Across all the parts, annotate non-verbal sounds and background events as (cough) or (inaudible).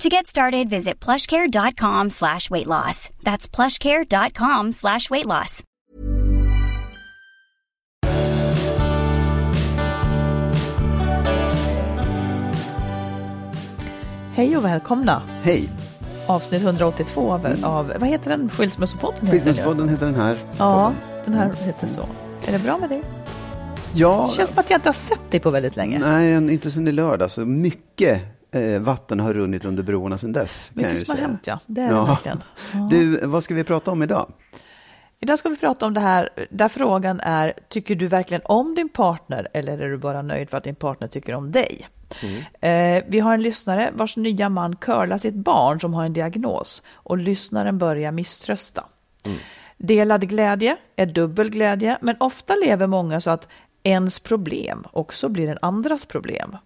To get started, visit plushcare.com slash weight loss. That's plushcare.com slash weight loss. Hej och välkomna. Hej! Avsnitt 182 av, av vad heter den? Skilsmässopodden? heter den, ja. Skilsmässopodden heter den här. Ja, den här heter så. Är det bra med dig? Ja, Det känns som att jag inte har sett dig på väldigt länge. nej, inte sen i lördag. Så mycket eh, vatten har runnit under broarna sedan dess. Mycket som har hänt, ja. Det är det verkligen. (laughs) Ja. Du, vad ska vi prata om idag? Idag ska vi prata om det här där frågan är, tycker du verkligen om din partner eller är du bara nöjd för att din partner tycker om dig? Eh, vi har en lyssnare vars nya man curlar sitt barn som har en diagnos och lyssnaren börjar misströsta. Delad glädje är dubbel glädje, men ofta lever många så att ens problem också blir en andras problem.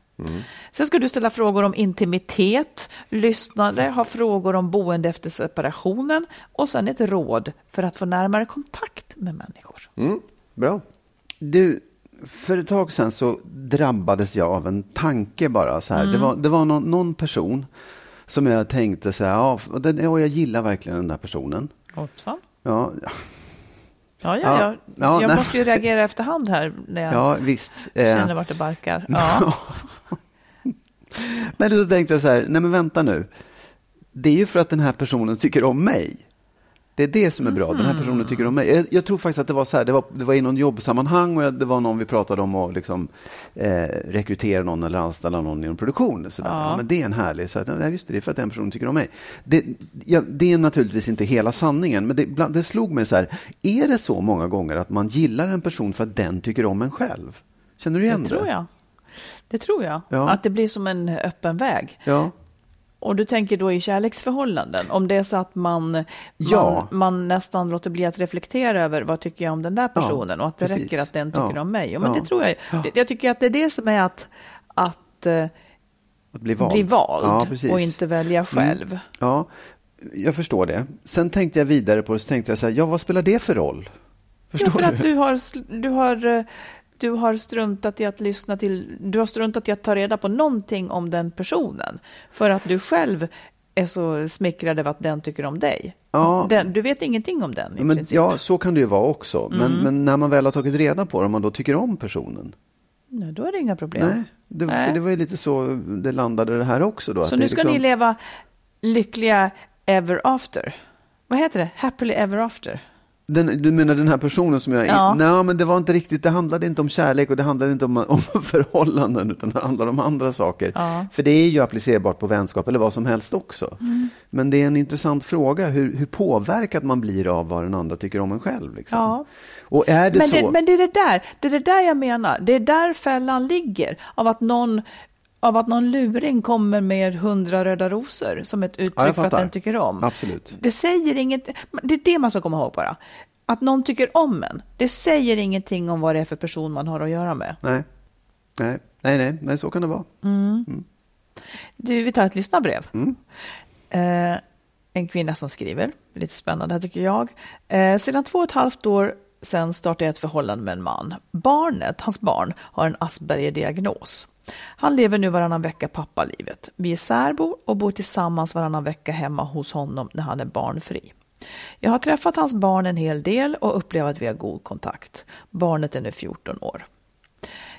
Sen ska du ställa frågor om intimitet, lyssnare har frågor om boende efter separationen och sen ett råd för att få närmare kontakt med människor. Mm, bra. Du, för ett tag sedan så drabbades jag av en tanke bara. Så här. Mm. Det var, det var någon, någon person som jag tänkte så här, ja, och jag gillar verkligen den där personen. Hoppsan. Ja, Ja, ja, Ja, ja. ja, jag nej. måste ju reagera efterhand här när jag ja visst. Eh, känner vart det barkar. Ja. (laughs) Men då tänkte jag så här, nej men vänta nu. Det är ju för att den här personen tycker om mig. Det är det som är bra, den här personen tycker om mig. Jag, jag tror faktiskt att det var så här, det var, det var i någon jobbsammanhang och jag, det var någon vi pratade om att liksom, eh, rekrytera någon eller anställa någon inom produktion. Så. Ja. Ja. men det är en härlig, så att, nej, just det, det är för att den personen tycker om mig. Det, ja, det är naturligtvis inte hela sanningen, men det, bland, det slog mig så här, är det så många gånger att man gillar en person för att den tycker om en själv? Känner du igen Det det? tror jag. Det tror jag. Ja. Att det blir som en öppen väg. Ja. Och du tänker då i kärleksförhållanden, om det är så att man, Ja. man, man nästan låter bli att reflektera över vad tycker jag om den där personen och att det precis. räcker att den tycker Ja. om mig. Ja, men Ja. det tror jag. Det, jag tycker att det är det som är att, att eh, Att bli vald. bli vald Ja, och inte välja själv. Mm. Ja, jag förstår det. Sen tänkte jag vidare på det, så tänkte jag så här, ja vad spelar det för roll? Förstår Ja, för att du? du har, du har, eh, du har struntat i att lyssna till, du har struntat i att ta reda på någonting om den personen. För att du själv är så smickrad över att den tycker om dig. Ja. Den, du vet ingenting om den i Men, princip. ja, så kan det ju vara också. Men, Mm. men när man väl har tagit reda på det, om man då tycker om personen. Nej, då är det inga problem. Nej, det, Nej. För det var ju lite så det landade det här också. Då, Så nu ska liksom- ni leva lyckliga ever after. Vad heter det? Happily ever after. Den, du menar den här personen som jag... Ja. Nej, men det var inte riktigt. Det handlade inte om kärlek och det handlade inte om, (laughs) om förhållanden, utan det handlade om andra saker. Ja. För det är ju applicerbart på vänskap eller vad som helst också. Mm. Men det är en intressant fråga hur, hur påverkad man blir av vad den andra tycker om en själv. Liksom. Ja. Och är det Men så... det, men det är det där, det är det där jag menar. Det är där fällan ligger. Av att någon, av att någon luring kommer med hundra röda rosor som ett uttryck Ja, för att den tycker om. Absolut. Det säger inget, det är det man ska komma ihåg bara. Att någon tycker om en, det säger ingenting om vad det är för person man har att göra med. Nej. Nej. Nej, nej, nej, så kan det vara. Du, vi tar ett lyssnarbrev. Mm. Eh, en kvinna som skriver, lite spännande här tycker jag. Eh, sedan två och ett halvt år sedan startade jag ett förhållande med en man. Barnet, hans barn, har en Asperger-diagnos. Han lever nu varannan vecka pappalivet. Vi är särbor och bor tillsammans varannan vecka hemma hos honom när han är barnfri. Jag har träffat hans barn en hel del och upplever att vi har god kontakt. Barnet är nu 14 år.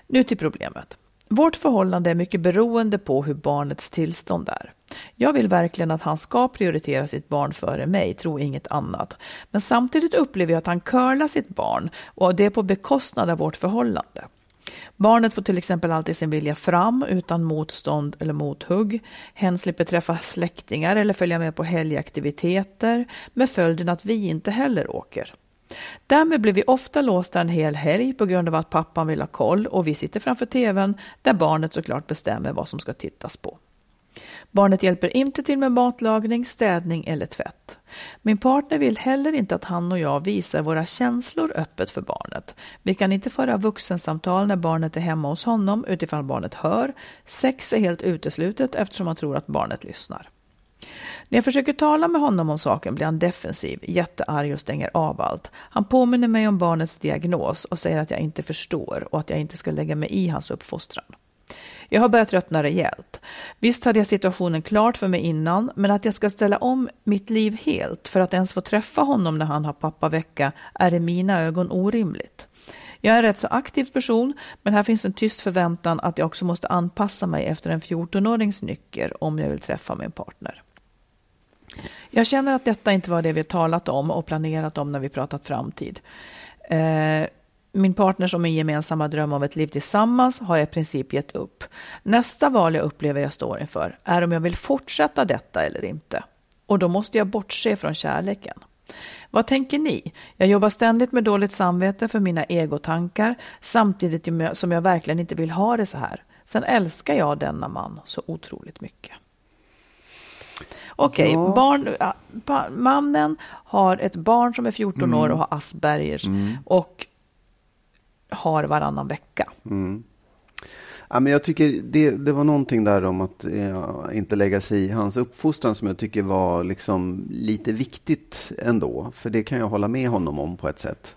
Nu till problemet. Vårt förhållande är mycket beroende på hur barnets tillstånd är. Jag vill verkligen att han ska prioritera sitt barn före mig, tro inget annat. Men samtidigt upplever jag att han curlar sitt barn och det är på bekostnad av vårt förhållande. Barnet får till exempel alltid sin vilja fram utan motstånd eller mothugg. Hen slipper träffa släktingar eller följa med på helgaktiviteter med följden att vi inte heller åker. Därmed blir vi ofta låsta en hel helg på grund av att pappan vill ha koll och vi sitter framför tvn där barnet såklart bestämmer vad som ska tittas på. Barnet hjälper inte till med matlagning, städning eller tvätt. Min partner vill heller inte att han och jag visar våra känslor öppet för barnet. Vi kan inte föra vuxensamtal när barnet är hemma hos honom utifrån barnet hör. Sex är helt uteslutet eftersom han tror att barnet lyssnar. När jag försöker tala med honom om saken blir han defensiv, jättearg och stänger av allt. Han påminner mig om barnets diagnos och säger att jag inte förstår och att jag inte ska lägga mig i hans uppfostran. Jag har börjat tröttna rejält. Visst hade jag situationen klart för mig innan, men att jag ska ställa om mitt liv helt för att ens få träffa honom när han har pappavecka är i mina ögon orimligt. Jag är en rätt så aktiv person, men här finns en tyst förväntan att jag också måste anpassa mig efter en 14-årings nycker om jag vill träffa min partner. Jag känner att detta inte var det vi talat om och planerat om när vi pratat framtid. Eh, min partner som min gemensamma dröm om ett liv tillsammans har jag i princip gett upp. Nästa val jag upplever jag står inför är om jag vill fortsätta detta eller inte. Och då måste jag bortse från kärleken. Vad tänker ni? Jag jobbar ständigt med dåligt samvete för mina egotankar samtidigt som jag verkligen inte vill ha det så här. Sen älskar jag denna man så otroligt mycket. Okej, okay, ja. barn, mannen har ett barn som är 14 mm. år och har Aspergers. Mm. Och har varannan vecka. Mm. Ja, men jag tycker det, det var någonting där om att ja, inte lägga sig i hans uppfostran som jag tycker var liksom lite viktigt ändå. För det kan jag hålla med honom om på ett sätt.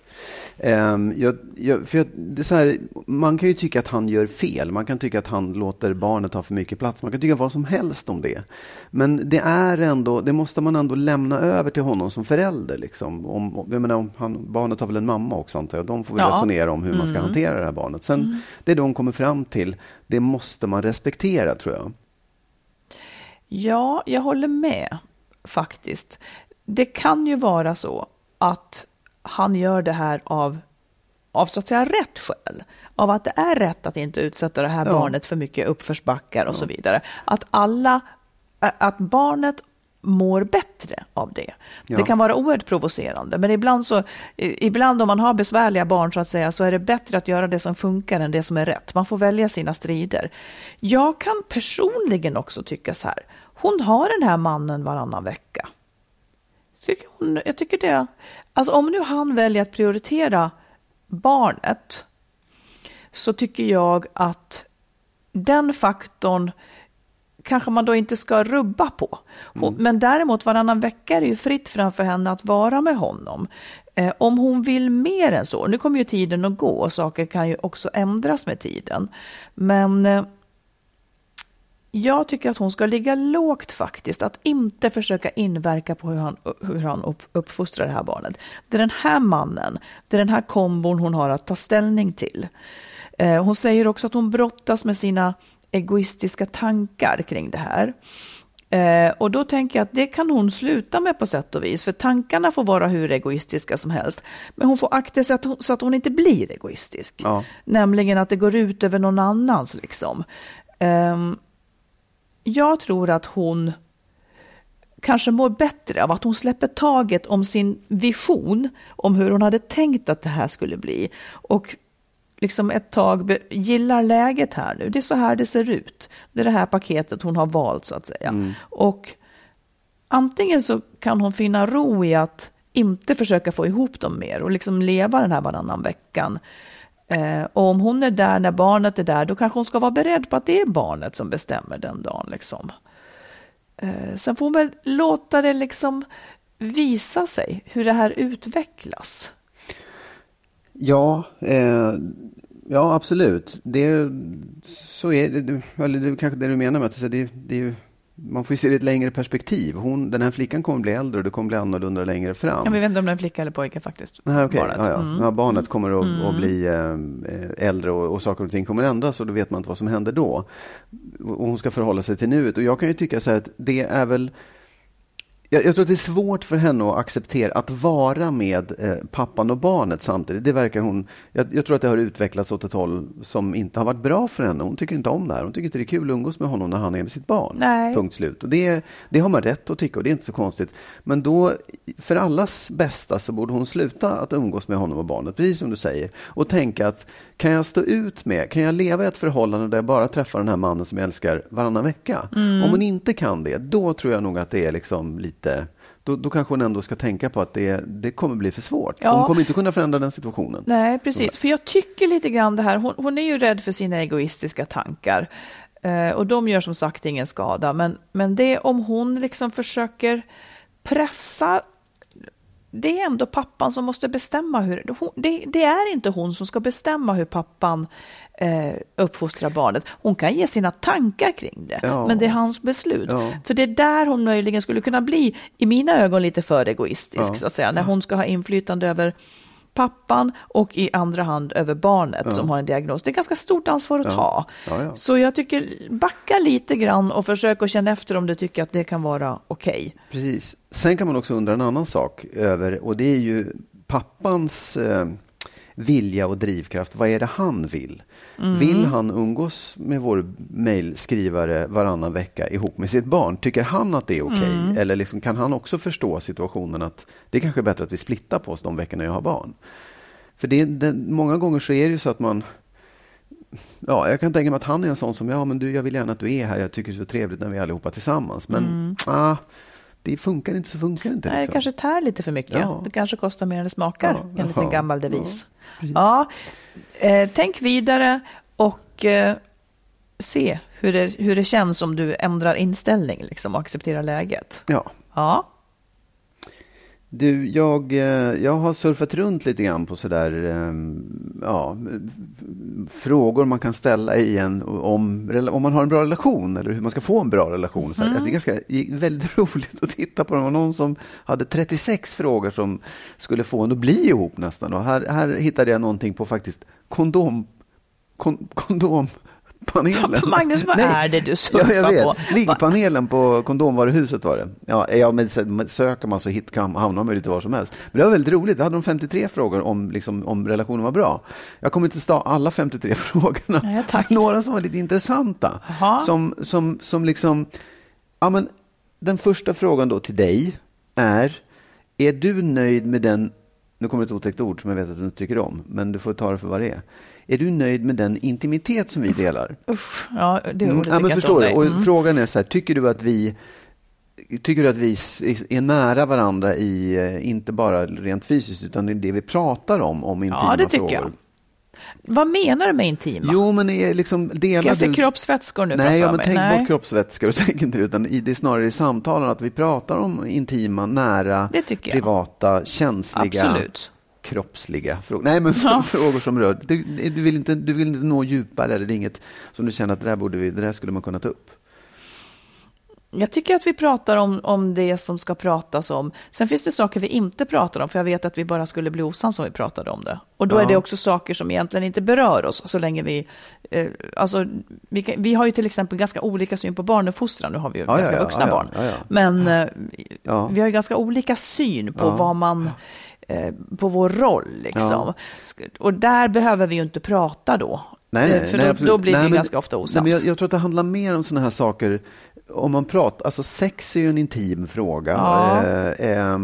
Um, jag, jag, för jag, det är här, man kan ju tycka att han gör fel. Man kan tycka att han låter barnet ha för mycket plats. Man kan tycka vad som helst om det. Men det är ändå, det måste man ändå lämna över till honom som förälder. Liksom. Om, jag menar, han, barnet har väl en mamma också antar jag. De får väl ja. resonera om hur mm. man ska mm. hantera det här barnet. Sen mm. det de kommer fram till, det måste man respektera tror jag. Ja, jag håller med faktiskt. Det kan ju vara så att han gör det här av, av så att säga rätt skäl. Av att det är rätt att inte utsätta det här ja. barnet för mycket uppförsbackar och ja. så vidare. Att alla, att barnet mår bättre av det. Ja. Det kan vara oerhört provocerande, men ibland, så, ibland om man har besvärliga barn så att säga, så är det bättre att göra det som funkar än det som är rätt. Man får välja sina strider. Jag kan personligen också tycka så här, hon har den här mannen varannan vecka. Tycker hon, jag tycker det. Alltså om nu han väljer att prioritera barnet så tycker jag att den faktorn kanske man då inte ska rubba på. Mm. Men däremot varannan vecka är det ju fritt framför henne att vara med honom. Eh, om hon vill mer än så, nu kommer ju tiden att gå och saker kan ju också ändras med tiden. Men eh, jag tycker att hon ska ligga lågt faktiskt, att inte försöka inverka på hur han, hur han upp, uppfostrar det här barnet. Det är den här mannen, det är den här kombon hon har att ta ställning till. Eh, hon säger också att hon brottas med sina egoistiska tankar kring det här. Eh, och då tänker jag att det kan hon sluta med på sätt och vis, för tankarna får vara hur egoistiska som helst. Men hon får akta sig så att hon inte blir egoistisk. Ja. Nämligen att det går ut över någon annans liksom. Um, jag tror att hon kanske mår bättre av att hon släpper taget om sin vision om hur hon hade tänkt att det här skulle bli och liksom ett tag gillar läget här nu. Det är så här det ser ut. Det är det här paketet hon har valt så att säga. Mm. Och antingen så kan hon finna ro i att inte försöka få ihop dem mer och liksom leva den här varannan veckan. Eh, och om hon är där när barnet är där, då kanske hon ska vara beredd på att det är barnet som bestämmer den dagen. Liksom. Eh, sen får man väl låta det liksom visa sig hur det här utvecklas. Ja, eh, ja absolut. Det, så är det. Eller det är kanske det du menar med att det, det är ju man får se det i ett längre perspektiv. Hon, den här flickan kommer bli äldre och det kommer bli annorlunda längre fram. Ja, vi vet inte om det är en flicka eller pojke faktiskt. Nej, okay. barnet. Ja, ja. Mm. Ja, barnet kommer att, mm. att bli äh, äldre och, och, saker och ting kommer ändras och då vet man inte vad som händer då. Och hon ska förhålla sig till nuet. Och jag kan ju tycka så här att det är väl jag, jag, tror att det är svårt för henne att acceptera att vara med eh, pappan och barnet samtidigt. Det verkar hon, jag, jag, tror att det har utvecklats åt ett håll som inte har varit bra för henne. Hon tycker inte om det här. Hon tycker inte det är kul att umgås med honom när han är med sitt barn. Nej. Punkt slut. Och det, det har man rätt att tycka och det är inte så konstigt. Men då, för allas bästa så borde hon sluta att umgås med honom och barnet, precis som du säger. Och tänka att kan jag stå ut med, kan jag leva i ett förhållande där jag bara träffar den här mannen som jag älskar varannan vecka? Mm. Om hon inte kan det, då tror jag nog att det är liksom lite då, då kanske hon ändå ska tänka på att det, det kommer bli för svårt. Ja. Hon kommer inte kunna förändra den situationen. Nej, precis. För jag tycker lite grann det här, hon, hon är ju rädd för sina egoistiska tankar. Eh, och de gör som sagt ingen skada. Men, men det om hon liksom försöker pressa det är ändå pappan som måste bestämma hur... Det, det är inte hon som ska bestämma hur pappan eh, uppfostrar barnet. Hon kan ge sina tankar kring det, ja. men det är hans beslut. Ja. För det är där hon möjligen skulle kunna bli, i mina ögon, lite för egoistisk, ja. så att säga. När hon ska ha inflytande över pappan och i andra hand över barnet ja. som har en diagnos. Det är ganska stort ansvar att ja. ta. Ja, Så jag tycker backa lite grann och försök att känna efter om du tycker att det kan vara okej. Okay. Precis. Sen kan man också undra en annan sak över och det är ju pappans eh, vilja och drivkraft. Vad är det han vill? Mm. Vill han umgås med vår mejlskrivare varannan vecka ihop med sitt barn? Tycker han att det är okej? Okay? Mm. Eller liksom, kan han också förstå situationen att det är kanske är bättre att vi splittar på oss de veckorna jag har barn? För det, det, många gånger så är det ju så att man Ja, jag kan tänka mig att han är en sån som, ja men du, jag vill gärna att du är här, jag tycker det är så trevligt när vi är allihopa tillsammans. Men mm. ah, det funkar inte så funkar inte. Nej, liksom. det kanske tär lite för mycket. Ja. Det kanske kostar mer än det smakar, ja, enligt en gammal devis. Ja, ja eh, tänk vidare och eh, se hur det, hur det känns om du ändrar inställning liksom, och accepterar läget. Ja. ja. Du, jag, eh, jag har surfat runt lite grann på sådär, ehm, ja, frågor man kan ställa i en om, om man har en bra relation eller hur man ska få en bra relation. Så mm. alltså, det är ganska, väldigt (laughs) roligt att titta på. Det var någon som hade 36 frågor som skulle få en att bli ihop nästan. Och här, här hittade jag någonting på faktiskt kondom, kon, kondom Liggpanelen? (laughs) Magnus, vad Nej. är det du surfar ja, jag vet. på? Liggpanelen på kondomvaruhuset var det. Ja, ja men söker man så hit hamnar man lite var som helst. Men det var väldigt roligt. Jag hade de 53 frågor om, liksom, om relationen var bra. Jag kommer inte ta alla 53 (laughs) frågorna. Nej, (laughs) Några som var lite intressanta. Som, som, som liksom, ja men den första frågan då till dig är, är du nöjd med den, nu kommer ett otäckt ord som jag vet att du inte tycker om, men du får ta det för vad det är. Är du nöjd med den intimitet som vi delar? Usch, ja, det mm, ja, men förstår du? Och mm. Frågan är så här, tycker du att vi Tycker du att vi är nära varandra i, eh, inte bara rent fysiskt, utan det vi pratar om, om intima frågor? Ja, det tycker frågor? Vad menar du med intima? Jo, men är liksom delar Ska jag se du... kroppsvätskor nu Nej, ja, men mig? tänk Nej. bort kroppsvätskor (laughs) och tänk inte utan det är snarare i samtalen att vi pratar om intima, nära, privata, känsliga. Absolut kroppsliga frågor. Nej, men ja. (laughs) frågor som rör... Du, du, vill inte, du vill inte nå djupare, eller det är inget som du känner att det där, borde vi, det där skulle man kunna ta upp? Jag tycker att vi pratar om, om det som ska pratas om. Sen finns det saker vi inte pratar om, för jag vet att vi bara skulle bli osams om vi pratade om det. Och då ja. är det också saker som egentligen inte berör oss, så länge vi... Eh, alltså, vi, kan, vi, har ju till exempel ganska olika syn på barnuppfostran, nu har vi ju ja, ganska ja, vuxna barn. Men eh, vi har ju ganska olika syn på vad man Eh, på vår roll. Liksom. Och där behöver vi ju inte prata då. Nej, nej, För nej, då, då, blir nej, vi men, ganska ofta osams. Nej, jag, jag, tror att det handlar mer om sådana här saker. Om man pratar, alltså sex är ju en intim fråga. Ja. Eh, eh,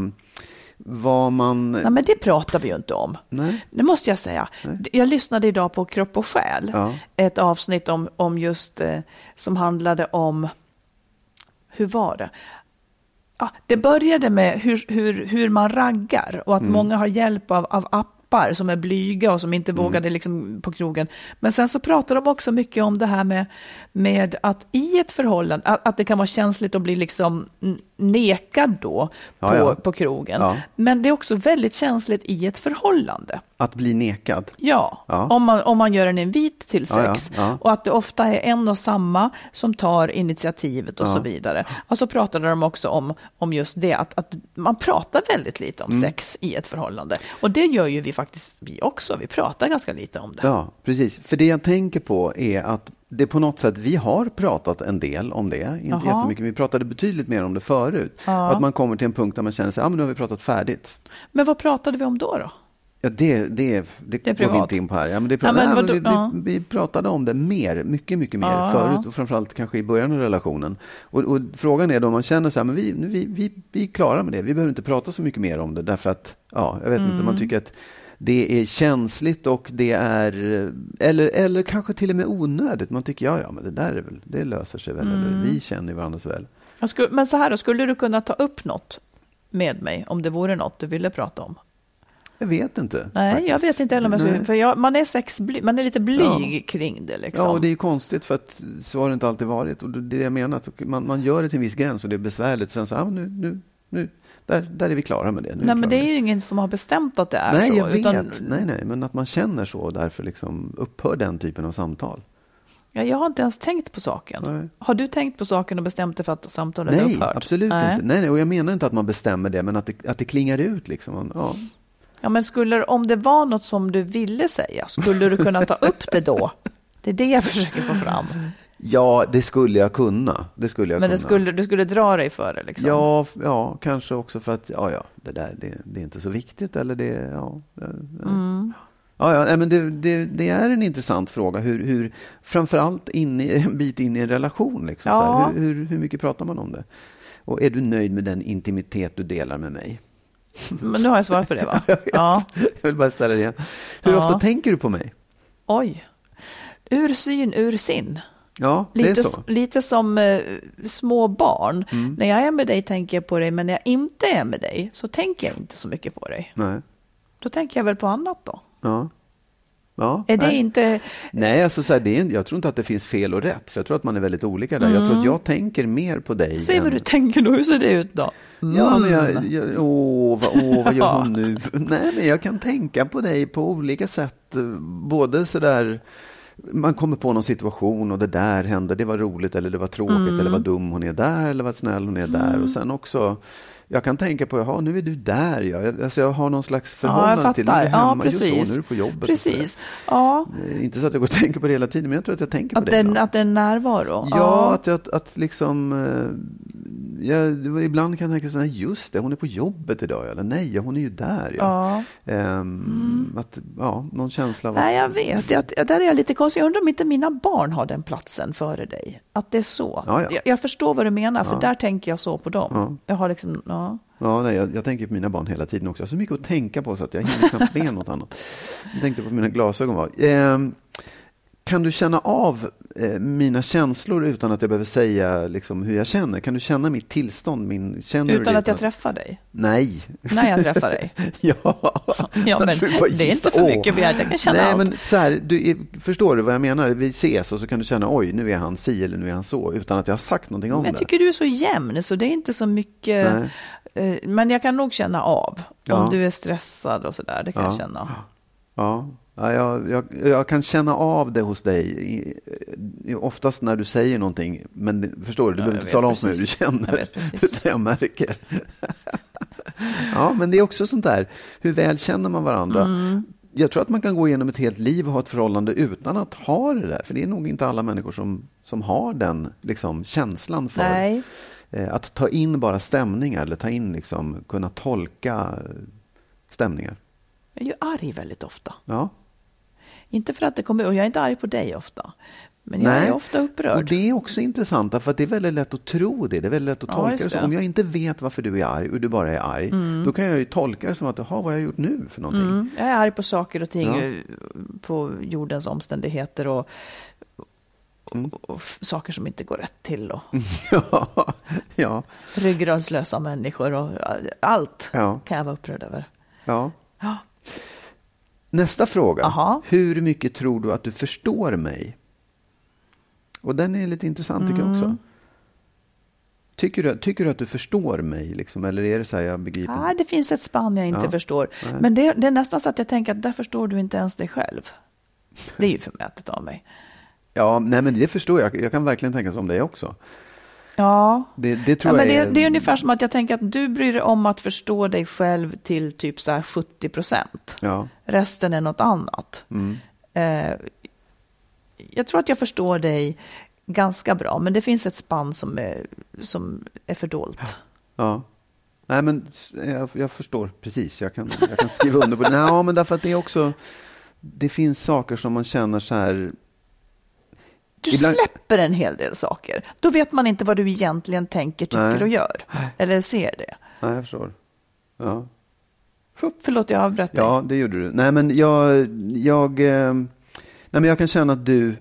vad man... Nej, men det pratar vi ju inte om. Nej. Det måste jag säga. Nej. Jag lyssnade idag på Kropp och själ. Ja. Ett avsnitt om, om just eh, som handlade om hur var det? ja, det började med hur, hur, hur man raggar och att mm. många har hjälp av, av app grappar som är blyga och som inte Mm. vågade liksom på krogen. Men sen så pratar de också mycket om det här med, med att i ett förhållande, att, att det kan vara känsligt att bli liksom nekad då på, Ja, ja. på krogen. Ja. Men det är också väldigt känsligt i ett förhållande. Att bli nekad. Ja, Ja. Om, man, om man gör en invit till sex. ja. Och att det ofta är en och samma som tar initiativet och så vidare. Och så pratade de också om, om just det, att, att man pratar väldigt lite Mm. om sex i ett förhållande. Och det gör ju vi faktiskt, vi också. Vi pratar ganska lite om det. Ja, precis. För det jag tänker på är att det på något sätt, vi har pratat en del om det, inte Jaha. jättemycket, vi pratade betydligt mer om det förut. Ja. Att man kommer till en punkt där man känner sig, ja men nu har vi pratat färdigt. Men vad pratade vi om då? då? Ja, det, det, det, Det går vi inte in på här. Ja, men det Ja, ja, men vi, Ja. vi, vi pratade om det mer, mycket, mycket mer Ja. förut och framförallt kanske i början av relationen. Och, och frågan är då om man känner så här, men vi, nu, vi, vi, vi är klara med det, vi behöver inte prata så mycket mer om det därför att, ja, jag vet inte, Mm. man tycker att det är känsligt och det är, eller, eller kanske till och med onödigt. Man tycker, ja, ja, men det där är väl, det löser sig väl, Mm. eller vi känner varandra så väl. Skulle, men så här då, skulle du kunna ta upp något med mig om det vore något du ville prata om? Jag vet inte. Nej, faktiskt. jag vet inte heller om jag Nej. skulle, för jag, man är sexbly, man är lite blyg Ja. kring det liksom. Ja, och det är ju konstigt för att så har det inte alltid varit. Och det är det jag menar, att man, man gör det till en viss gräns och det är besvärligt. Sen så, ja, nu, nu, nu, där, där är vi klara med det. Nu Nej, men det är ju ingen som har bestämt att det är Nej, så. jag vet. utan- Nej, nej, men att man känner så och därför liksom upphör den typen av samtal. Ja, jag har inte ens tänkt på saken. Nej. Har du tänkt på saken och bestämt dig för att samtalet Nej, upphört? absolut Nej. inte. Nej, nej, och jag menar inte att man bestämmer det, men att det, att det klingar ut liksom. Ja. Ja, men skulle, om det var något som du ville säga, skulle du kunna ta upp det då? Det är det jag försöker få fram. ja, det skulle jag kunna. Det skulle jag Men kunna. det skulle, du skulle dra dig för det liksom? Ja, ja, kanske också för att ja, ja, det där det, det är inte så viktigt. Eller det, ja, det. Mm. Ja, ja, men det, det, det är en intressant fråga. Hur, hur, framförallt in i, en bit in i en relation. Liksom, så Ja. här, hur, hur, hur mycket pratar man om det? Och är du nöjd med den intimitet du delar med mig? Men nu har jag svarat på det va? (laughs) Ja. Jag vill bara ställa det igen. Hur Ja. ofta tänker du på mig? Oj. Ur syn, ur sin. Ja, det Lite, är så. Mm. lite som eh, små barn. När jag är med dig tänker jag på dig, men när jag inte är med dig så tänker jag inte så mycket på dig. Nej. Då tänker jag väl på annat då. Ja. Ja, Är det nej. inte... Nej, alltså så här, det är, jag tror inte att det finns fel och rätt. För jag tror att man är väldigt olika där. Jag tror att jag tänker mer på dig. Se vad än- du tänker då, hur ser det ut då? Ja, men jag, Mm. jag, åh, vad, åh, vad gör hon (laughs) nu? Nej, men jag kan tänka på dig på olika sätt. Både sådär, man kommer på någon situation och det där hände, det var roligt eller det var tråkigt Mm. eller vad dum hon är där eller vad snäll hon är där. Och sen också, jag kan tänka på, jaha, nu är du där. Ja. Alltså jag har någon slags Ja, förhållande till, nu är du Ja, hemma, just så, nu precis. är du på jobbet. Precis. Ja. Eh, Inte så att jag går och tänker på det hela tiden, men jag tror att jag tänker att på det. ibland. att det är närvaro. Ja, att, att, att liksom... eh, Jag, ibland kan jag tänka så här, just det, hon är på jobbet idag. Eller nej, hon är ju där. Ja. Ja. Mm. Ehm, att, ja, någon känsla av Nej, att... jag vet. Jag, där är jag lite konstig. Jag undrar om inte mina barn har den platsen före dig. Att det är så. Ja, ja. Jag, jag förstår vad du menar, för Ja. där tänker jag så på dem. Ja. Jag har liksom, ja. Ja, nej, jag, jag tänker på mina barn hela tiden också. Jag har så mycket att tänka på så att jag hinner knappt med något annat. Jag tänkte på mina glasögon var. Ehm, kan du känna av mina känslor utan att jag behöver säga liksom, hur jag känner? Kan du känna mitt tillstånd? Min, känner Utan det att jag träffar dig. Nej. När jag träffar dig. (laughs) ja. Ja, men Jag det är inte för mycket begärt. Jag kan känna Nej, allt. men så här, du, förstår du vad jag menar? Vi ses och så kan du känna oj, nu är han si eller nu är han så, utan att jag har sagt någonting om Men jag det. tycker du är så jämn, så det är inte så mycket. Nej. eh, Men jag kan nog känna av. Ja. Om du är stressad och sådär, det kan jag Ja. känna. Ja, ja jag, jag, jag kan känna av det hos dig, oftast när du säger någonting. Men förstår du, du Ja, behöver inte tala om för mig hur du känner. Jag vet (laughs) jag märker. ja, men det är också sånt där, hur väl känner man varandra? Mm. Jag tror att man kan gå igenom ett helt liv och ha ett förhållande utan att ha det där. För det är nog inte alla människor som, som har den liksom, känslan för Nej. eh, att ta in bara stämningar eller ta in, liksom, kunna tolka eh, stämningar. Jag är ju arg väldigt ofta. Ja. Inte för att det kommer, och jag är inte arg på dig ofta. Men jag är ofta upprörd. Och det är också intressant, att det är väldigt lätt att tro det. Det är väldigt lätt att Ja, tolka just det. Så. Mm. om jag inte vet varför du är arg och du bara är arg, då kan jag ju tolka det som att, jaha, vad har jag gjort nu för någonting? Mm, jag är arg på saker och ting, Ja. eh, på jordens omständigheter och, Mm. och, och saker som inte går rätt till och (laughs) ja, ja, ryggradslösa människor och eh, allt Ja. kan jag vara upprörd över. ja. Ja. Nästa fråga. Aha. Hur mycket tror du att du förstår mig? Och den är lite intressant tycker jag också. Mm. Tycker du, tycker du att du förstår mig? Liksom? Eller är det så här, jag begriper Nej, det finns ett spann jag inte Ja. förstår. Men det, det är nästan så att jag tänker att där förstår du inte ens dig själv. Det är ju förmätet av mig. Ja, nej men det förstår jag. Jag kan verkligen tänka så om dig också. Ja, Det, det tror ja men jag det, är... det är ungefär som att jag tänker att du bryr dig om att förstå dig själv till typ så här 70 procent. Ja, Resten är något annat. mm. Eh, jag tror att jag förstår dig ganska bra, men det finns ett spann som är, som är fördolt. ja. Nej, men jag, jag förstår precis. Jag kan, jag kan skriva under på det. (laughs) Nej, men därför att det är också... Det finns saker som man känner så här... Du Ibland- släpper en hel del saker. Då vet man inte vad du egentligen tänker, tycker Nej. och gör. Eller ser det. Nej, jag förstår. Ja. Förlåt, jag avbröt dig. Ja, det gjorde du. Nej, men jag, jag, eh, nej, men jag kan känna att du,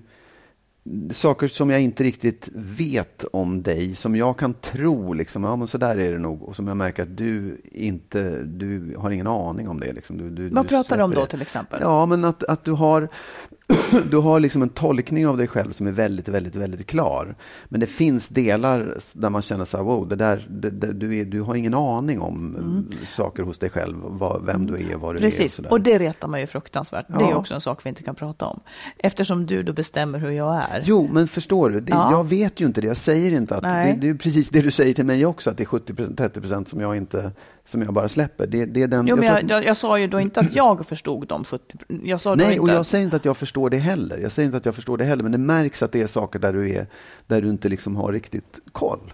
saker som jag inte riktigt vet om dig, som jag kan tro, liksom, ja men så där är det nog, och som jag märker att du inte, du har ingen aning om det. Liksom. Du, du, Vad pratar du om då till exempel? Ja, men att, att du har, du har liksom en tolkning av dig själv som är väldigt, väldigt, väldigt klar. Men det finns delar där man känner så här, wow, det där, det, det, du, är, du har ingen aning om eh, saker hos dig själv, vad, vem du är, vad du är. Mm. Precis, och det retar man ju fruktansvärt. Det är Ja. också en sak vi inte kan prata om. Eftersom du då bestämmer hur jag är. Jo, men förstår du? Det, Ja. Jag vet ju inte det. Jag säger inte att... Det, är precis det du säger till mig också, att det är 70-30 procent som jag inte som jag bara släpper. Det, det är den, Jo, men jag, att- jag, jag sa ju då inte att jag förstod de 70... Jag sa Nej, inte och jag säger inte att jag förstår det heller. Jag säger inte att jag förstår det heller, men det märks att det är saker där du är, där du inte liksom har riktigt koll.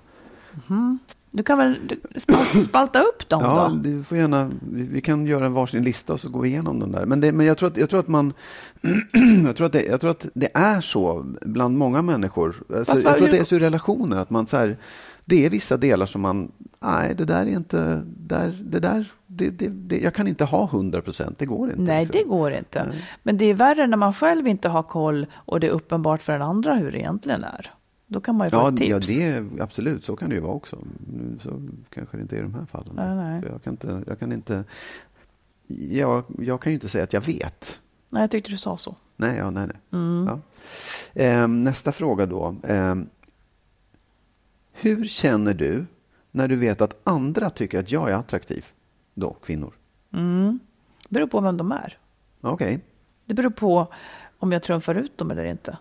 Du kan väl (clears throat) spalta, upp dem Ja, då? du får gärna, vi, vi kan göra en varsin lista och så går vi igenom den där. Men, det, men jag, tror att, jag tror att man, (clears throat) jag tror att, det, jag tror att det är så bland måga människor. Alltså, jag tror att det är så i relationer, att man så här, det är vissa delar som man, nej det där är inte, där, det där, det, det, det, jag kan inte ha 100 procent, det går inte. Nej, det går inte. Men det är värre när man själv inte har koll och det är uppenbart för den andra hur det egentligen är. Då kan man ju få Ja, ja, tips. det är, absolut, så kan det ju vara också. Nu Så kanske det inte är i de här fallen. Nej, nej. Jag kan inte, jag kan inte, jag, jag kan ju inte säga att jag vet. Nej, jag tyckte du sa så. Nej, ja, nej, nej. Mm. Ja. Ehm, nästa fråga då. Ehm, hur känner du när du vet att andra tycker att jag är attraktiv? Då, kvinnor. Mm. Det beror på vem de är. Okej, Det beror på om jag trumfar ut dem eller inte.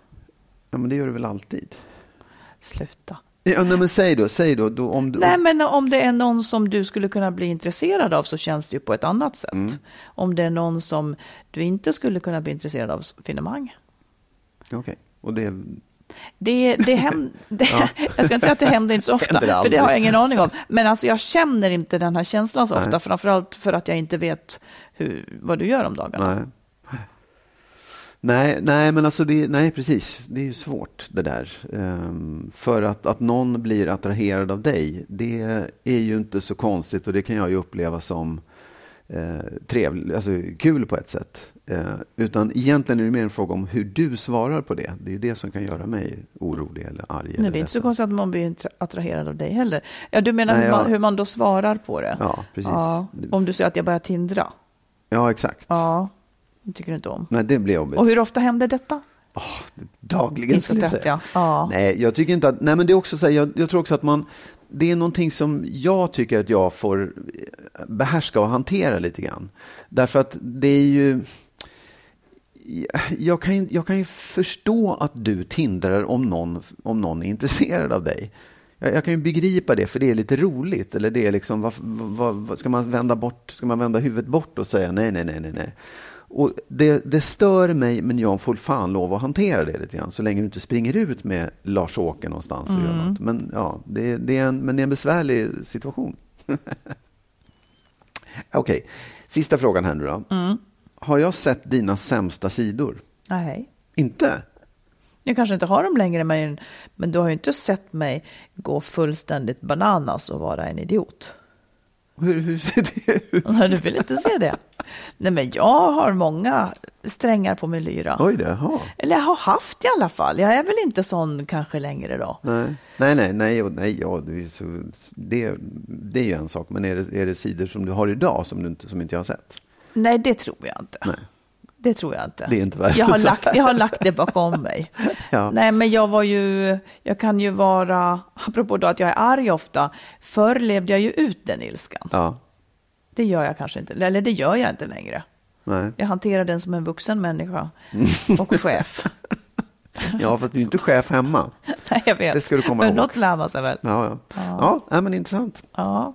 ja, men det gör du väl alltid? Sluta. Ja, nej, men säg då, säg då. då om du, Nej, men om det är någon som du skulle kunna bli intresserad av så känns det ju på ett annat sätt. Mm. Om det är någon som du inte skulle kunna bli intresserad av, finemang. Okej, och det... Det, det händer, (laughs) det, (laughs) Jag ska inte säga att det händer inte så ofta, Händer för det har jag ingen aning om. Men alltså jag känner inte den här känslan så ofta, Nej. framförallt för att jag inte vet hur, vad du gör om dagarna. Nej. Nej, nej, men alltså det, nej, precis. Det är ju svårt det där. Ehm, för att, att någon blir attraherad av dig, det är ju inte så konstigt och det kan jag ju uppleva som eh, trevligt, alltså kul på ett sätt. Eh, utan egentligen är det mer en fråga om hur du svarar på det. Det är ju det som kan göra mig orolig eller arg. Nej, eller det är inte så konstigt att man blir attraherad av dig heller. Ja, du menar Nej, hur, man, jag- hur man då svarar på det? Ja, precis. Ja, om du säger att jag börjar tindra? Ja, exakt. Ja, det tycker du inte om. Nej, det blir jobbigt. Och hur ofta händer detta? Dagligen Inte skulle jag säga. ja. Ja. Nej, jag tycker inte att, nej men det är också så här, jag, jag tror också att man, det är någonting som jag tycker att jag får behärska och hantera lite grann. Därför att det är ju, jag kan, ju- jag kan ju förstå att du tindrar om någon, om någon är intresserad av dig. Jag, jag kan ju begripa det, för det är lite roligt. Eller det är liksom, vad, vad, vad, ska, man vända bort, ska man vända huvudet bort och säga nej, nej, nej, nej, nej. Och det, det stör mig, men jag får fan lov att hantera det lite grann. Så länge du inte springer ut med Lars-Åke någonstans och gör något. Men, ja, det, det är en, men det är en besvärlig situation. (laughs) Okej, sista frågan här nu då. Har jag sett dina sämsta sidor? Nej. Inte? Jag kanske inte har dem längre, men, men du har ju inte sett mig gå fullständigt bananas och vara en idiot. Hur, hur ser det ut? Nej, Du vill inte se det? Nej, men jag har många strängar på min lyra. Oj, det, jaha. Eller jag har haft i alla fall. Jag är väl inte sån kanske längre då. Nej, nej, nej, nej, och nej ja, det, är så, det, det är ju en sak. Men är det, är det sidor som du har idag som, du inte, som inte jag har sett? Nej, det tror jag inte. Nej. Det tror jag inte. Det är inte värre. Jag har lagt, jag har lagt det bakom mig. (laughs) Ja. Nej, men jag var ju, jag kan ju vara, apropå då att jag är arg ofta, förr levde jag ju ut den ilskan. Ja, Det gör jag kanske inte, eller det gör jag inte längre. nej. Jag hanterar den som en vuxen människa (laughs) och chef. (laughs) ja, fast du är inte chef hemma. Nej, jag vet. Det ska du komma men ihåg. något lär man sig väl. Ja, ja. ja. ja men intressant. Ja.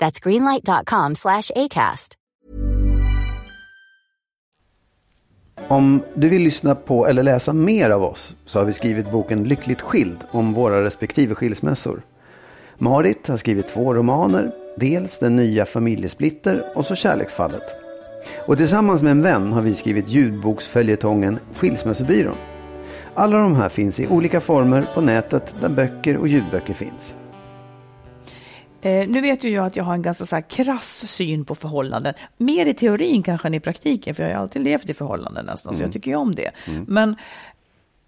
That's greenlight.com slash ACAST. Om du vill lyssna på eller läsa mer av oss så har vi skrivit boken Lyckligt skild om våra respektive skilsmässor. Marit har skrivit två romaner, dels Den nya familjesplitter och så Kärleksfallet. Och tillsammans med en vän har vi skrivit ljudboksföljetongen Skilsmässobyrån. Alla de här finns i olika former på nätet där böcker och ljudböcker finns. Eh, nu vet ju jag att jag har en ganska så här krass syn på förhållanden. Mer i teorin kanske än i praktiken, för jag har ju alltid levt i förhållanden nästan, så jag tycker ju om det. Men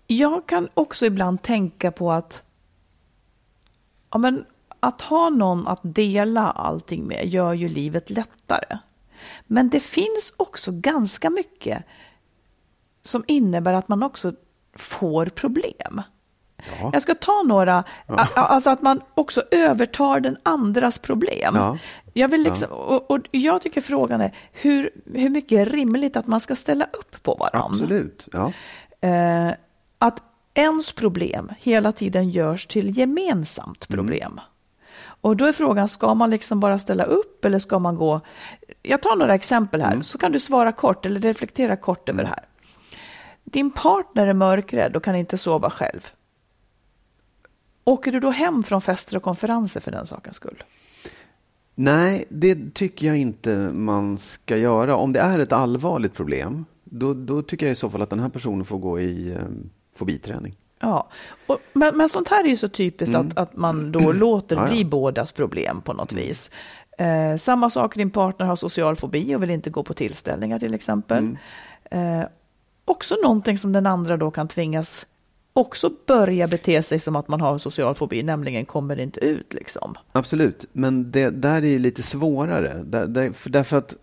jag kan också ibland tänka på att ja, men att ha någon att dela allting med gör ju livet lättare. Men det finns också ganska mycket som innebär att man också får problem. Jag ska ta några, a- alltså att man också övertar den andras problem. Ja. Jag, vill liksom, och, och jag tycker frågan är hur, hur mycket är rimligt att man ska ställa upp på varandra? Absolut. Ja. Eh, att ens problem hela tiden görs till gemensamt problem. Och då är frågan, ska man liksom bara ställa upp eller ska man gå... Jag tar några exempel här, så kan du svara kort eller reflektera kort över det här. Din partner är mörkrädd och kan inte sova själv. Åker du då hem från fester och konferenser för den sakens skull? Nej, det tycker jag inte man ska göra. Om det är ett allvarligt problem, då, då tycker jag i så fall att den här personen får gå i eh, fobiträning. Ja, och, men, men sånt här är ju så typiskt att, att man då (clears throat) låter Ja, ja. bli bådas problem på något vis. Eh, samma sak, din partner har social fobi och vill inte gå på tillställningar till exempel. Eh, också någonting som den andra då kan tvingas också börja bete sig som att man har social fobi, nämligen kommer inte ut liksom. Absolut, men det där är ju lite svårare. Där, där, för därför att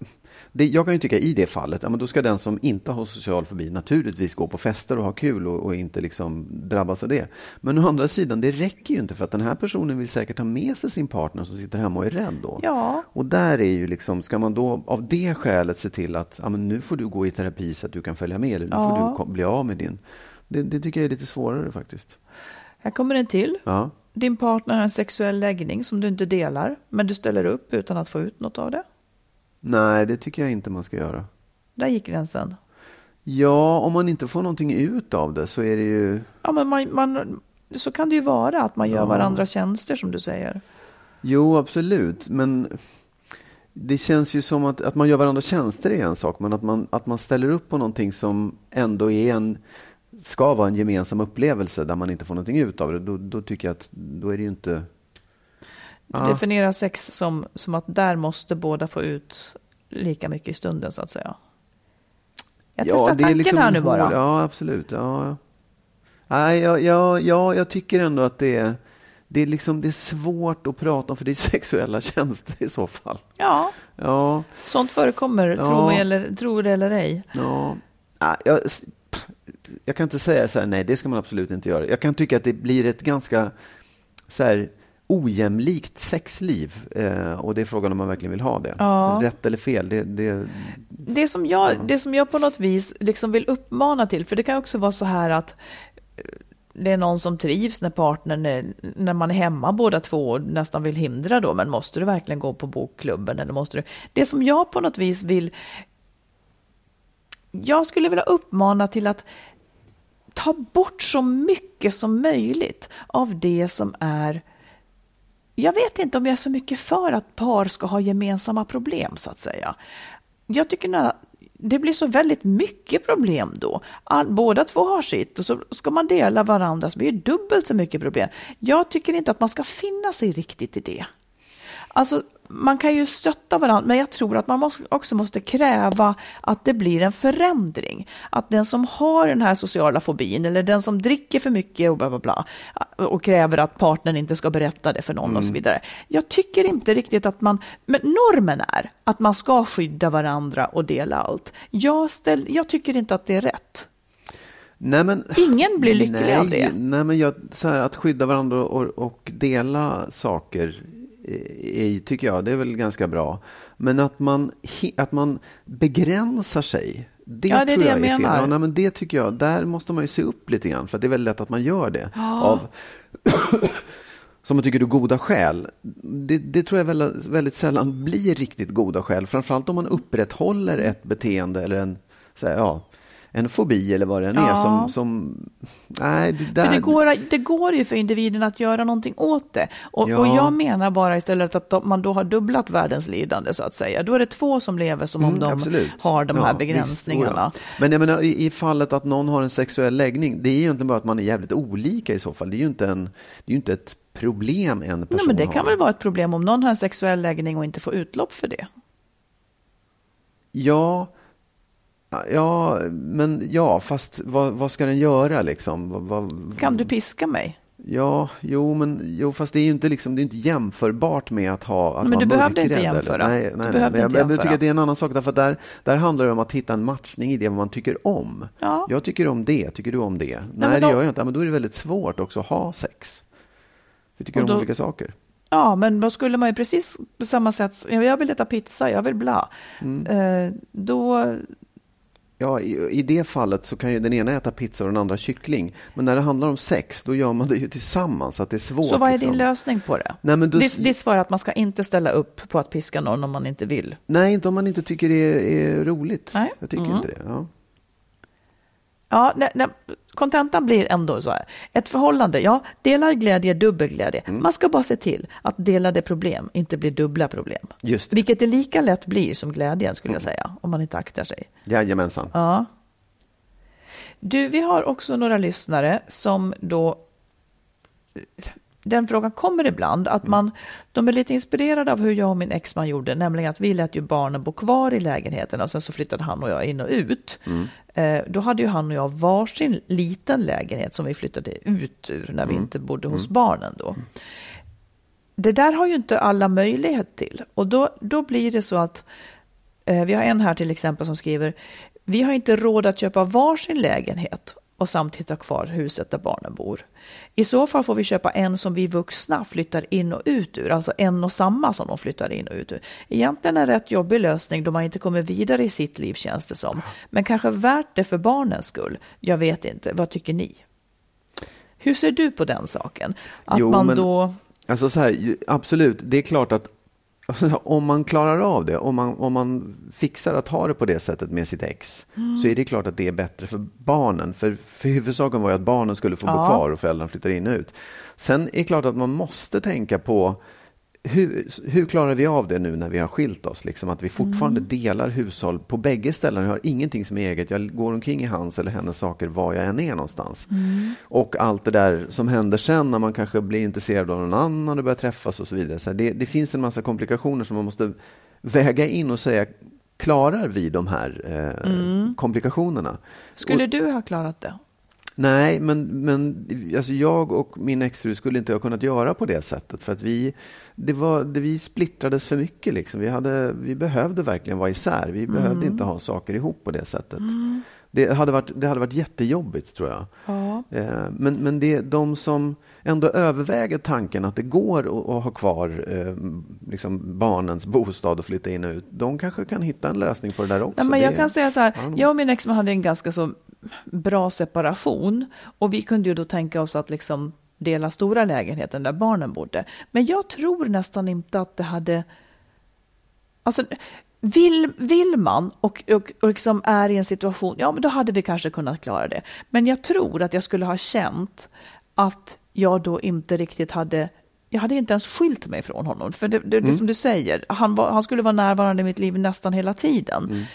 det, jag kan ju tycka i det fallet, ja, men då ska den som inte har social fobi naturligtvis gå på fester och ha kul och, och inte liksom drabbas av det. Men å andra sidan, det räcker ju inte för att den här personen vill säkert ha med sig sin partner som sitter hemma och är rädd då. Ja. Och där är ju liksom, ska man då av det skälet se till att ja, men nu får du gå i terapi så att du kan följa med eller nu får Ja. du kom- bli av med din. Det, det tycker jag är lite svårare faktiskt. Här kommer en till. Ja. Din partner har en sexuell läggning som du inte delar, men du ställer upp utan att få ut något av det. Nej, det tycker jag inte man ska göra. Där gick gränsen. Ja, om man inte får någonting ut av det så är det ju... Ja, men man, man, så kan det ju vara, att man gör varandra tjänster som du säger. Jo, absolut, men det känns ju som att, att man gör varandra tjänster är en sak, men att man, att man ställer upp på någonting som ändå är en, ska vara en gemensam upplevelse där man inte får någonting ut av det, då, då tycker jag att då är det ju inte... Ja. definierar sex som, som att där måste båda få ut lika mycket i stunden så att säga. Jag Ja, testar det är tanken liksom här nu bara. Ja, absolut. Ja. Nej, ja, ja, ja, jag tycker ändå att det är, det, är liksom, det är svårt att prata om, för det är (laughs) sexuella tjänster i så fall. Ja, Ja, sånt förekommer, Ja. tro, eller, tro det eller ej. ja. Nej, jag, jag kan inte säga så här, nej, det ska man absolut inte göra. Jag kan tycka att det blir ett ganska så här, ojämlikt sexliv. Eh, och det är frågan om man verkligen vill ha det. Ja. Rätt eller fel, det, det, Det som, jag, det som jag på något vis liksom vill uppmana till, för det kan också vara så här att eh, det är någon som trivs när partnern, är, när man är hemma båda två och nästan vill hindra då, men måste du verkligen gå på bokklubben eller måste du? Det som jag på något vis vill, jag skulle vilja uppmana till att ta bort så mycket som möjligt av det som är jag vet inte om jag är så mycket för att par ska ha gemensamma problem, så att säga. Jag tycker att det blir så väldigt mycket problem då. All, båda två har sitt och så ska man dela varandra så blir det dubbelt så mycket problem. Jag tycker inte att man ska finna sig riktigt i det. Alltså, man kan ju stötta varandra, men jag tror att man måste, också måste kräva att det blir en förändring. Att den som har den här sociala fobin eller den som dricker för mycket och bla bla bla och kräver att partnern inte ska berätta det för någon och så vidare. Jag tycker inte riktigt att man, men normen är att man ska skydda varandra och dela allt. Jag, ställ, jag tycker inte att det är rätt. Nej, men, Ingen blir lycklig nej, av det. Nej, men jag, så här, att skydda varandra och, och dela saker i, tycker jag, det är väl ganska bra. Men att man, att man begränsar sig, det Ja, det är tror det jag jag är fel. Ja, nej, men det tycker jag, där måste man ju se upp lite grann, för att det är väldigt lätt att man gör det. Av, (coughs) som man tycker är goda skäl. Det, det tror jag väldigt, väldigt sällan blir riktigt goda skäl. Framförallt om man upprätthåller ett beteende eller en, så här, ja, en fobi eller vad det än är. Ja. Som, som, nej, det där, För det går, det går ju för individen att göra någonting åt det. Och, Ja. och jag menar bara istället att de- man då har dubblat världens lidande så att säga. Då är det två som lever som om Mm, de absolut. har de här Ja, begränsningarna. Visst. Men jag menar, i, i fallet att någon har en sexuell läggning, det är ju egentligen bara att man är jävligt olika i så fall. Det är ju inte, en, det är ju inte ett problem en person Nej, men det har. kan väl vara ett problem om någon har en sexuell läggning och inte får utlopp för det. Ja, ja, men ja, fast vad, vad ska den göra liksom? Vad, vad, Kan du piska mig? Ja, jo, men jo, fast det är ju inte, liksom, det är inte jämförbart med att ha att Men du behövde inte mörkrädd, eller? jämföra. Nej, nej, nej. Men jag, jag jämföra. tycker att det är en annan sak, därför att där, där handlar det om att hitta en matchning i det man tycker om. Ja. Jag tycker om det, tycker du om det? Nej, det då- gör jag inte. Ja, Men då är det väldigt svårt också att ha sex. Vi tycker Och om då- olika saker. Ja, men då skulle man ju precis på samma sätt, ja, jag vill äta pizza, jag vill bla. Mm. Eh, då, Ja, i, I det fallet så kan ju den ena äta pizza och den andra kyckling. Men när det handlar om sex, då gör man det ju tillsammans. Så att det är svårt. så vad är liksom. din lösning på det? Nej, men då, Ditt, ditt svar är att man ska inte ställa upp på att piska någon om man inte vill. nej, inte om man inte tycker det är, är roligt. Nej. Jag tycker Mm. inte det. Ja. Ja, nej, nej, kontentan blir ändå så här. Ett förhållande, ja, delad glädje är dubbel glädje. Mm. Man ska bara se till att delade problem inte blir dubbla problem. Just det. Vilket det lika lätt blir som glädjen skulle jag säga, om man inte aktar sig. Jajamensan. Ja. Du, vi har också några lyssnare som då... Den frågan kommer ibland, att man, de är lite inspirerade av hur jag och min exman gjorde, nämligen att vi lät ju barnen bo kvar i lägenheten och sen så flyttade han och jag in och ut. Eh, då hade ju han och jag varsin liten lägenhet som vi flyttade ut ur när vi inte bodde hos barnen då. Det där har ju inte alla möjlighet till. Och då, då blir det så att Eh, Vi har en här till exempel som skriver, vi har inte råd att köpa varsin lägenhet och samtidigt ha kvar huset där barnen bor. I så fall får vi köpa en som vi vuxna flyttar in och ut ur, alltså en och samma som de flyttar in och ut ur. Egentligen en rätt jobbig lösning då man inte kommer vidare i sitt liv känns det som. Men kanske värt det för barnens skull. Jag vet inte, vad tycker ni? Hur ser du på den saken? Att Jo, man men- då... Alltså så här, absolut, det är klart att om man klarar av det, om man, om man fixar att ha det på det sättet med sitt ex, Mm. så är det klart att det är bättre för barnen. För, för huvudsaken var ju att barnen skulle få bo Ja. kvar och föräldrarna flyttar in och ut. Sen är det klart att man måste tänka på hur, hur klarar vi av det nu när vi har skilt oss? Liksom att vi fortfarande Mm. delar hushåll på bägge ställen. Jag har ingenting som är eget. Jag går omkring i hans eller hennes saker var jag än är någonstans. Mm. Och allt det där som händer sen när man kanske blir intresserad av någon annan och börjar träffas och så vidare. Så det, det finns en massa komplikationer som man måste väga in och säga klarar vi de här eh, Mm. komplikationerna. Skulle du ha klarat det? Nej, men, men alltså jag och min exfru skulle inte ha kunnat göra på det sättet. För att vi, det var, det, vi splittrades för mycket. Liksom. Vi, hade, vi behövde verkligen vara isär. Vi behövde inte ha saker ihop på det sättet. Det, hade varit, det hade varit jättejobbigt, tror jag. Ja. Eh, Men, men det de som ändå överväger tanken att det går att, ha kvar eh, liksom barnens bostad och flytta in och ut. De kanske kan hitta en lösning på det där också. Nej, men jag Det- kan säga så här, jag och min exman hade en ganska så bra separation och vi kunde ju då tänka oss att liksom dela stora lägenheten där barnen bodde. Men jag tror nästan inte att det hade... Alltså, vill, vill man och, och, och liksom är i en situation, ja men då hade vi kanske kunnat klara det. Men jag tror att jag skulle ha känt att jag då inte riktigt hade jag hade inte ens skilt mig från honom. För det, det, det som du säger, han, var, han skulle vara närvarande i mitt liv nästan hela tiden.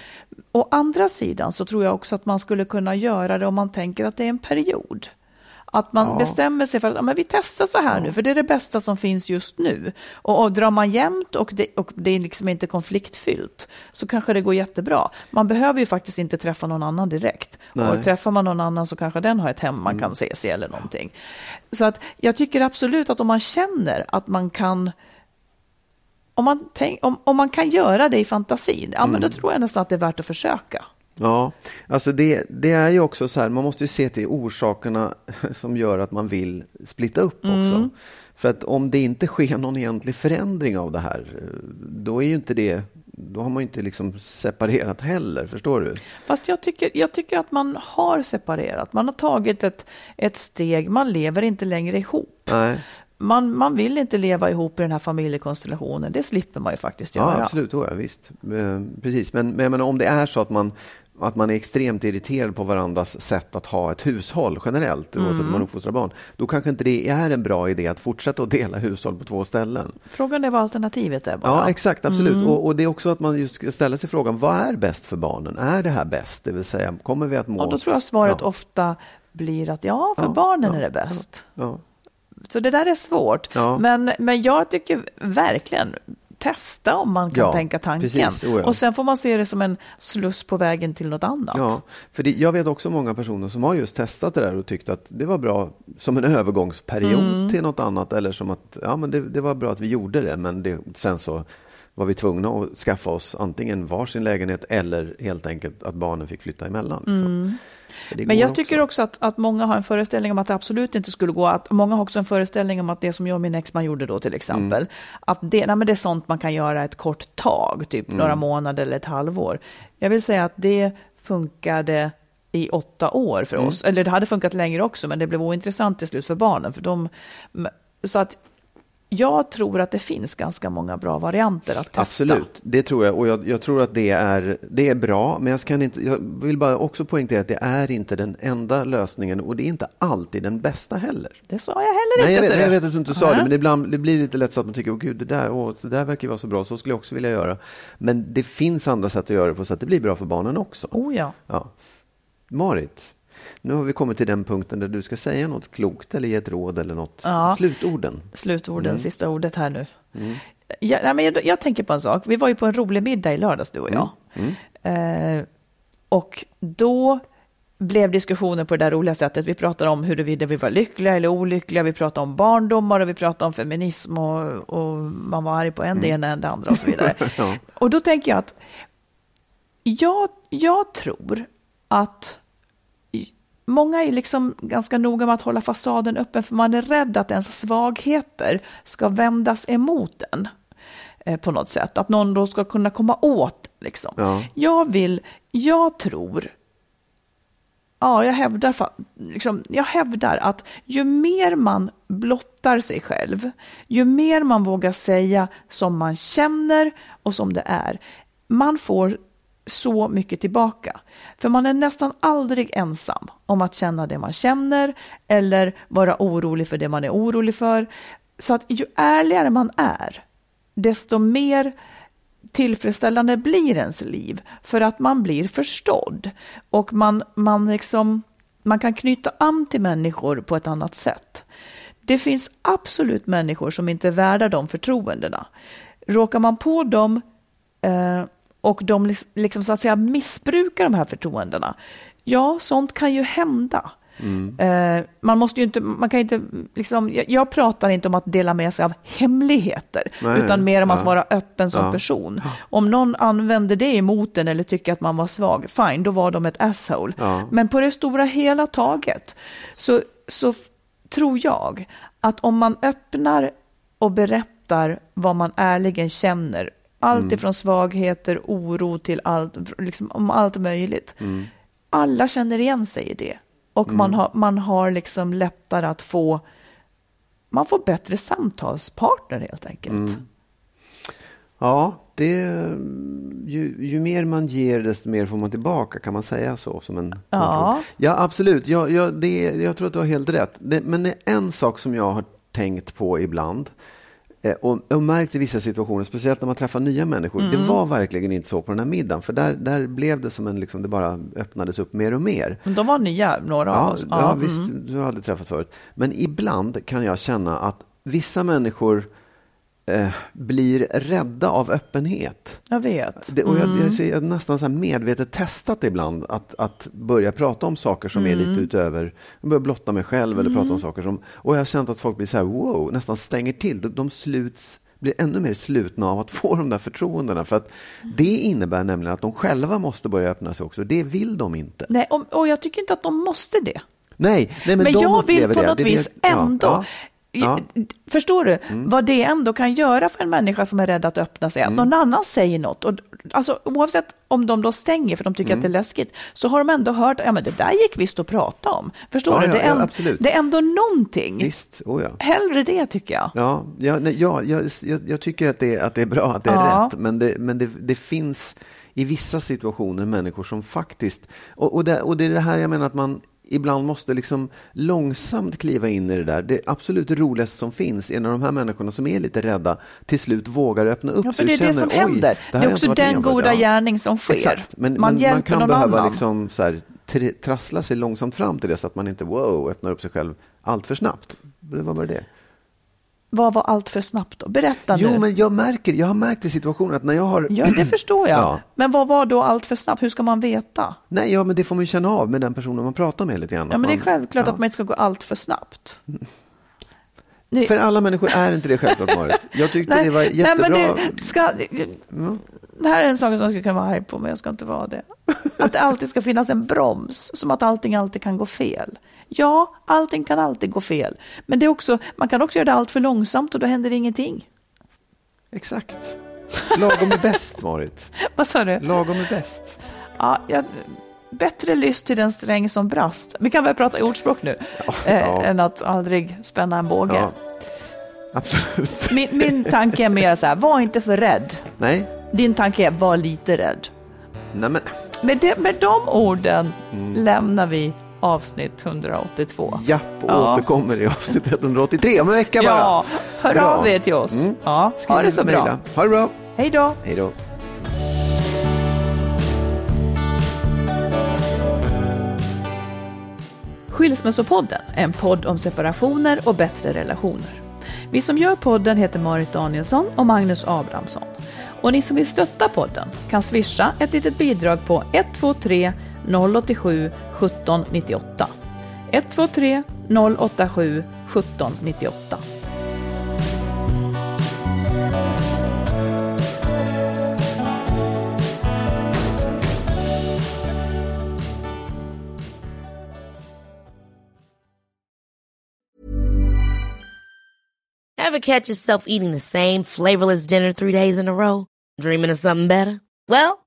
Å andra sidan så tror jag också att man skulle kunna göra det om man tänker att det är en period. Att man Ja. bestämmer sig för att ja, men vi testar så här nu, för det är det bästa som finns just nu. Och, och drar man jämnt och det, och det är liksom inte konfliktfyllt, så kanske det går jättebra. Man behöver ju faktiskt inte träffa någon annan direkt. Nej. Och träffar man någon annan så kanske den har ett hem man kan ses i eller någonting. Så att jag tycker absolut att om man känner att man kan om man, tänk, om, om man kan göra det i fantasin, ja, men då tror jag nästan att det är värt att försöka. Ja, alltså det, det är ju också så här, man måste ju se till orsakerna (laughs) som gör att man vill splitta upp också. För att om det inte sker någon egentlig förändring av det här, då är ju inte det, då har man ju inte liksom separerat heller, förstår du? Fast jag tycker, jag tycker att man har separerat. Man har tagit ett, ett steg. Man lever inte längre ihop. Nej, Man, man vill inte leva ihop i den här familjekonstellationen. Det slipper man ju faktiskt ja, göra. absolut, oh, ja, visst. Eh, precis, men, men menar, om det är så att man att man är extremt irriterad på varandras sätt att ha ett hushåll generellt, oavsett Mm. om man uppfostrar barn, då kanske inte det är en bra idé att fortsätta att dela hushåll på två ställen. Frågan är vad alternativet är bara. Ja, exakt, absolut. Mm. Och, och det är också att man just ställa sig frågan, vad är bäst för barnen? Är det här bäst? Det vill säga, kommer vi att må... Och då tror jag svaret Ja. ofta blir att ja, för Ja, barnen ja, är det bäst. Så det där är svårt. Men, men jag tycker verkligen, testa om man kan Ja, tänka tanken. precis. Oh ja. Och sen får man se det som en sluss på vägen till något annat. Ja, för det, jag vet också många personer som har just testat det där och tyckt att det var bra som en övergångsperiod Mm. till något annat eller som att ja, men det, det var bra att vi gjorde det men det, sen så var vi tvungna att skaffa oss antingen varsin lägenhet eller helt enkelt att barnen fick flytta emellan. Liksom. Mm. Men jag tycker också att, att många har en föreställning om att det absolut inte skulle gå. Att många har också en föreställning om att det som jag och min exman gjorde då till exempel, Mm. att det, nej, men det är sånt man kan göra ett kort tag, typ Mm. några månader eller ett halvår. Jag vill säga att det funkade i åtta år för Mm. oss. Eller det hade funkat längre också, men det blev ointressant till slut för barnen. För de, så att jag tror att det finns ganska många bra varianter att testa. Absolut, det tror jag. Och jag, jag tror att det är, det är bra. Men jag, kan inte, jag vill bara också poängtera att det är inte den enda lösningen och det är inte alltid den bästa heller. Det sa jag heller Nej, jag inte. vet, ser jag vet att du inte sa det, Nej. men ibland det blir lite lätt så att man tycker, åh gud, det där, åh, det där verkar ju vara så bra, så skulle jag också vilja göra. Men det finns andra sätt att göra det på så att det blir bra för barnen också. Oh ja. Ja. Marit, nu har vi kommit till den punkten där du ska säga något klokt eller ge ett råd eller något. Ja. Slutorden. slutorden, Mm. sista ordet här nu. Jag, nej, men jag, jag tänker på en sak. Vi var ju på en rolig middag i lördags, du och jag. Mm. Eh, och då blev diskussionen på det där roliga sättet. Vi pratade om huruvida vi var lyckliga eller olyckliga. Vi pratade om barndomar och vi pratade om feminism och, och man var arg på en det ena än det andra och så vidare. (laughs) Ja. Och då tänker jag att jag, jag tror att Många är liksom ganska noga med att hålla fasaden öppen för man är rädd att ens svagheter ska vändas emot en eh, på något sätt. Att någon då ska kunna komma åt. Liksom. Ja. Jag vill, jag tror, ja jag hävdar, liksom, jag hävdar att ju mer man blottar sig själv, ju mer man vågar säga som man känner och som det är, man får så mycket tillbaka. För man är nästan aldrig ensam om att känna det man känner eller vara orolig för det man är orolig för. Så att ju ärligare man är, desto mer tillfredsställande blir ens liv för att man blir förstådd och man, man, liksom, man kan knyta an till människor på ett annat sätt. Det finns absolut människor som inte är värda de förtroendena. Råkar man på dem eh, och de liksom så att säga missbrukar de här förtroendena. Ja, sånt kan ju hända. Mm. Eh, man måste ju inte, man kan inte, liksom, jag, jag, pratar inte om att dela med sig av hemligheter, Nej, utan mer om ja. att vara öppen som ja. person. Om någon använder det emot en eller tycker att man var svag, fine, då var de ett asshole. Ja. Men på det stora hela taget så, så tror jag att om man öppnar och berättar vad man ärligen känner, allt mm. ifrån svagheter, oro till allt, liksom, om allt möjligt. Mm. Alla känner igen sig i det. Och mm. man, har, man har liksom lättare att få, man får bättre samtalspartner helt enkelt. Mm. Ja, det, ju, ju, mer man ger desto mer får man tillbaka, kan man säga så? Som en ja. ja, absolut. Jag, jag, det, jag tror att du har helt rätt. Det, men det är en sak som jag har tänkt på ibland. Eh, och, och märkt i vissa situationer, speciellt när man träffar nya människor. Mm. Det var verkligen inte så på den här middagen, för där, där blev det som en, liksom, det bara öppnades upp mer och mer. Men de var nya, några ja, av oss. Ja, ja mm. visst, du aldrig träffat förut. Men ibland kan jag känna att vissa människor eh, blir rädda av öppenhet. Jag vet. Det, och jag, mm. jag, jag, har nästan så medvetet testat ibland att, att börja prata om saker som mm. är lite utöver, jag börjar blotta mig själv mm. eller prata om mm. saker som, och jag har känt att folk blir så här, wow, nästan stänger till. De, de sluts blir ännu mer slutna av att (laughs) få de där förtroendena. För att det innebär nämligen att de själva måste börja öppna sig också. Det vill de inte. Nej, och, och jag tycker inte att de måste det. Nej, nej men, men de jag vill på det. något det, vis ändå. Ja, Ja. Förstår du mm. vad det ändå kan göra för en människa som är rädd att öppna sig? Att mm. någon annan säger något. Och, alltså, oavsett om de då stänger för de tycker mm. att det är läskigt, så har de ändå hört, ja men det där gick visst att prata om. Förstår ja, du? Det, är ja, en, det är ändå någonting. Visst, oh ja. Hellre det tycker jag. Ja, ja, nej, ja jag, jag, jag, tycker att det, att det är bra, att det är ja. rätt. Men, det, men det, det finns i vissa situationer människor som faktiskt, och, och, det, och det är det här jag menar att man ibland måste liksom långsamt kliva in i det där. Det absolut roligaste som finns är när de här människorna som är lite rädda till slut vågar öppna upp ja, för sig. Det är det som händer. Det, det är också den goda ja. gärning som sker. Exakt. Men, man, men man kan behöva liksom så här, trassla sig långsamt fram till det så att man inte wow, öppnar upp sig själv allt för snabbt. Vad var det? Vad var allt för snabbt då? Berätta jo, nu. Jo, men jag märker, jag har märkt i situationen att när jag har... Ja, det förstår jag. Ja. Men vad var då allt för snabbt? Hur ska man veta? Nej, ja, men det får man ju känna av med den personen man pratar med lite grann. Ja, men det är självklart ja. att man inte ska gå allt för snabbt. Nu... För alla människor är inte det självklart, Marit. Jag tyckte nej, det var jättebra. Nej, men det, ska... Mm. det här är en sak som jag skulle kunna vara arg på, men jag ska inte vara det. Att det alltid ska finnas en broms, som att allting alltid kan gå fel. Ja, allting kan alltid gå fel. Men det är också, man kan också göra det allt för långsamt och då händer ingenting. Exakt. Lagom är bäst, Marit. (laughs) Vad sa du? Lagom är bäst. Ja, jag, bättre lyss till den sträng som brast. Vi kan väl prata ordspråk nu, ja, eh, ja. än att aldrig spänna en båge. Ja, absolut. (laughs) Min, min tanke är mer så här, var inte för rädd. Nej. Din tanke är, var lite rädd. Nej, men... med, det, med de orden mm. lämnar vi avsnitt 182. Japp, och ja. återkommer i avsnitt 183 om en vecka bara. Ja, hör bra. av er till oss. Mm. Ja, ha det så bra. Ha det bra. Hej då. Hej då. Skilsmässopodden en podd om separationer och bättre relationer. Vi som gör podden heter Marit Danielsson och Magnus Abrahamsson. Och ni som vill stötta podden kan swisha ett litet bidrag på 123 087 1798. 123 087 1798. Ever catch yourself eating the same flavorless dinner three days in a row? Dreaming of something better? Well,